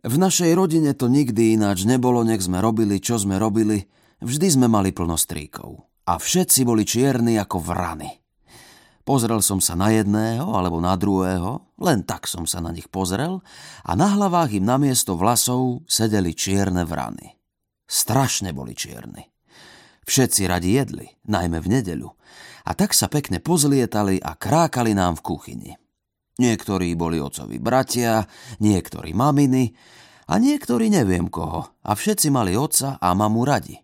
V našej rodine to nikdy ináč nebolo, nech sme robili, čo sme robili. Vždy sme mali plno stríkov. A všetci boli čierni ako vrany. Pozrel som sa na jedného alebo na druhého, len tak som sa na nich pozrel a na hlavách im namiesto vlasov sedeli čierne vrany. Strašne boli čierni. Všetci radi jedli, najmä v nedeľu. A tak sa pekne pozlietali a krákali nám v kuchyni. Niektorí boli ocovi bratia, niektorí maminy a niektorí neviem koho. A všetci mali oca a mamu radi.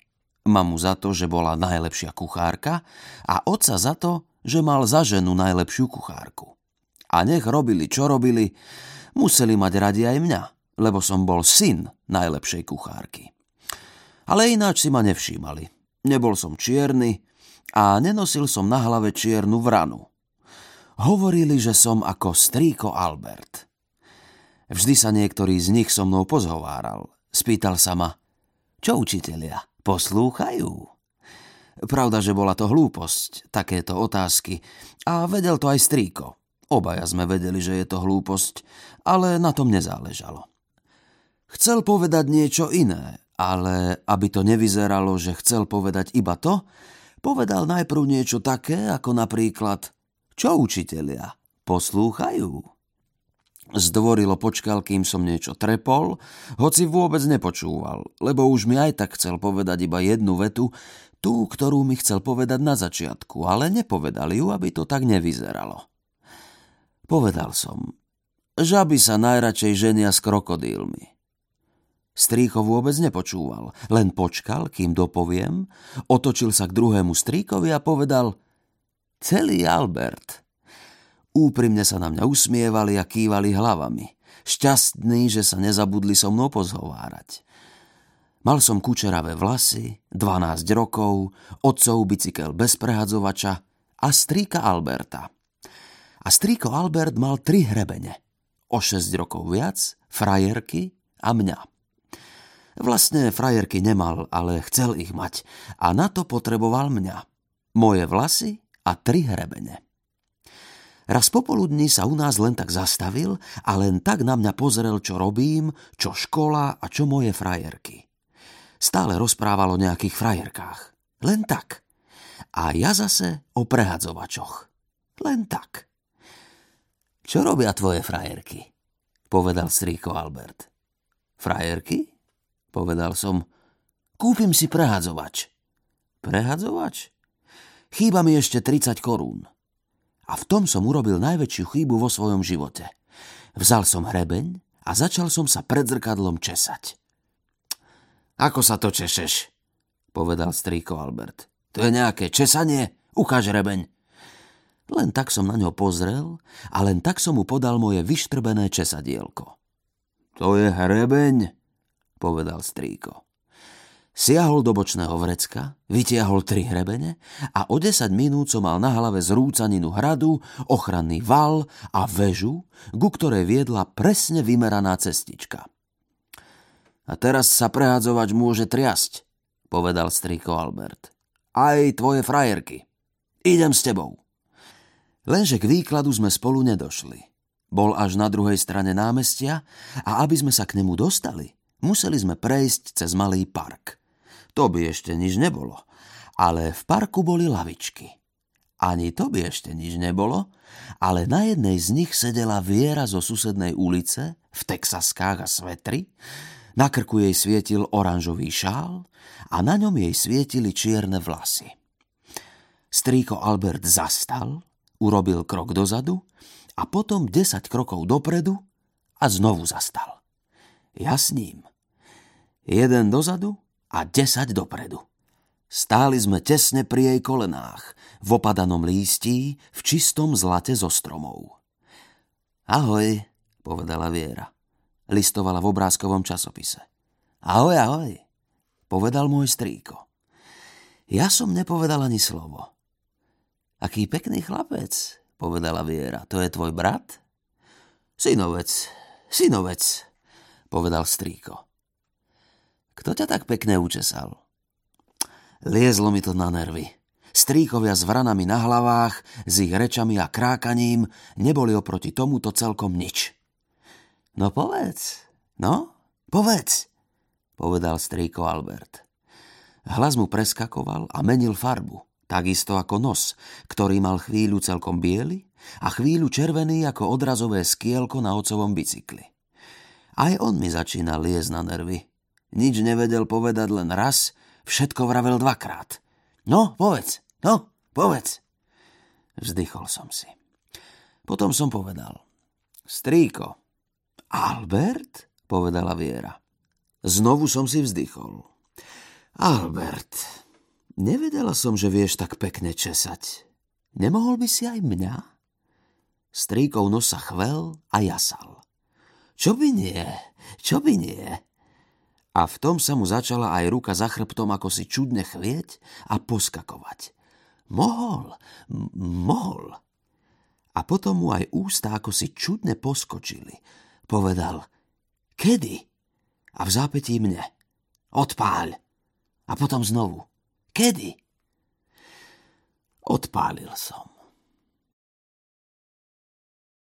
Mamu za to, že bola najlepšia kuchárka a oca za to, že mal za ženu najlepšiu kuchárku. A nech robili, čo robili, museli mať radi aj mňa, lebo som bol syn najlepšej kuchárky. Ale ináč si ma nevšímali. Nebol som čierny a nenosil som na hlave čiernu vranu. Hovorili, že som ako strýko Albert. Vždy sa niektorý z nich so mnou pozhováral. Spýtal sa ma, čo učitelia, poslúchajú? Pravda, že bola to hlúposť, takéto otázky. A vedel to aj strýko. Obaja sme vedeli, že je to hlúposť, ale na tom nezáležalo. Chcel povedať niečo iné, ale aby to nevyzeralo, že chcel povedať iba to, povedal najprv niečo také, ako napríklad Čo učitelia? Poslúchajú? Zdvorilo počkal, kým som niečo trepol, hoci vôbec nepočúval, lebo už mi aj tak chcel povedať iba jednu vetu, Tú, ktorú mi chcel povedať na začiatku, ale nepovedal ju, aby to tak nevyzeralo. Povedal som, žaby sa najradšej ženia s krokodílmi. Strýko vôbec nepočúval, len počkal, kým dopoviem, otočil sa k druhému strýkovi a povedal Celý Albert. Úprimne sa na mňa usmievali a kývali hlavami, šťastní, že sa nezabudli so mnou pozhovárať. Mal som kučeravé vlasy, 12 rokov, otcov bicykel bez prehadzovača a strýka Alberta. A strýko Albert mal tri hrebene. O 6 rokov viac, frajerky a mňa. Vlastne frajerky nemal, ale chcel ich mať a na to potreboval mňa. Moje vlasy a tri hrebene. Raz popoludní sa u nás len tak zastavil a len tak na mňa pozrel, čo robím, čo škola a čo moje frajerky. Stále rozprával o nejakých frajerkách. Len tak. A ja zase o prehadzovačoch. Len tak. Čo robia tvoje frajerky? Povedal strýko Albert. Frajerky? Povedal som. Kúpim si prehadzovač. Prehadzovač? Chýba mi ešte 30 korún. A v tom som urobil najväčšiu chybu vo svojom živote. Vzal som hrebeň a začal som sa pred zrkadlom česať. Ako sa to češeš? povedal strýko Albert. To je nejaké česanie? Ukáž rebeň. Len tak som na ňo pozrel a len tak som mu podal moje vyštrbené česadielko. To je hrebeň, povedal strýko. Siahol do bočného vrecka, vytiahol tri hrebene a o 10 minút som mal na hlave zrúcaninu hradu, ochranný val a väžu, ku ktorej viedla presne vymeraná cestička. A teraz sa prehádzovač môže triasť, povedal strýko Albert. Aj tvoje frajerky. Idem s tebou. Lenže k výkladu sme spolu nedošli. Bol až na druhej strane námestia a aby sme sa k nemu dostali, museli sme prejsť cez malý park. To by ešte nič nebolo, ale v parku boli lavičky. Ani to by ešte nič nebolo, ale na jednej z nich sedela Viera zo susednej ulice v texaskách a svetri, na krku jej svietil oranžový šál a na ňom jej svietili čierne vlasy. Strýko Albert zastal, urobil krok dozadu a potom 10 krokov dopredu a znovu zastal. Ja s ním. Jeden dozadu a 10 dopredu. Stáli sme tesne pri jej kolenách, v opadanom lístí, v čistom zlate zo stromov. Ahoj, povedala Viera listovala v obrázkovom časopise. Ahoj, ahoj, povedal môj strýko. Ja som nepovedal ani slovo. Aký pekný chlapec, povedala Viera. To je tvoj brat? Synovec, synovec, povedal strýko. Kto ťa tak pekne učesal? Liezlo mi to na nervy. Stríkovia s vranami na hlavách, s ich rečami a krákaním neboli oproti tomuto celkom nič. No povedz, no, povedz, povedal strýko Albert. Hlas mu preskakoval a menil farbu, takisto ako nos, ktorý mal chvíľu celkom biely a chvíľu červený ako odrazové skielko na ocovom bicykli. Aj on mi začínal liesť na nervy. Nič nevedel povedať len raz, všetko vravel dvakrát. No, povedz, no, povedz. Vzdychol som si. Potom som povedal. Strýko. Albert? Povedala Viera. Znovu som si vzdychol. Albert, nevedela som, že vieš tak pekne česať. Nemohol by si aj mňa? Stríkov nos sa chvel a jasal. Čo by nie? Čo by nie? A v tom sa mu začala aj ruka za chrbtom ako si čudne chvieť a poskakovať. Mohol, mohol. A potom mu aj ústa ako si čudne poskočili. Povedal, kedy? A v zápetí mne. Odpáľ. A potom znovu. Kedy? Odpálil som.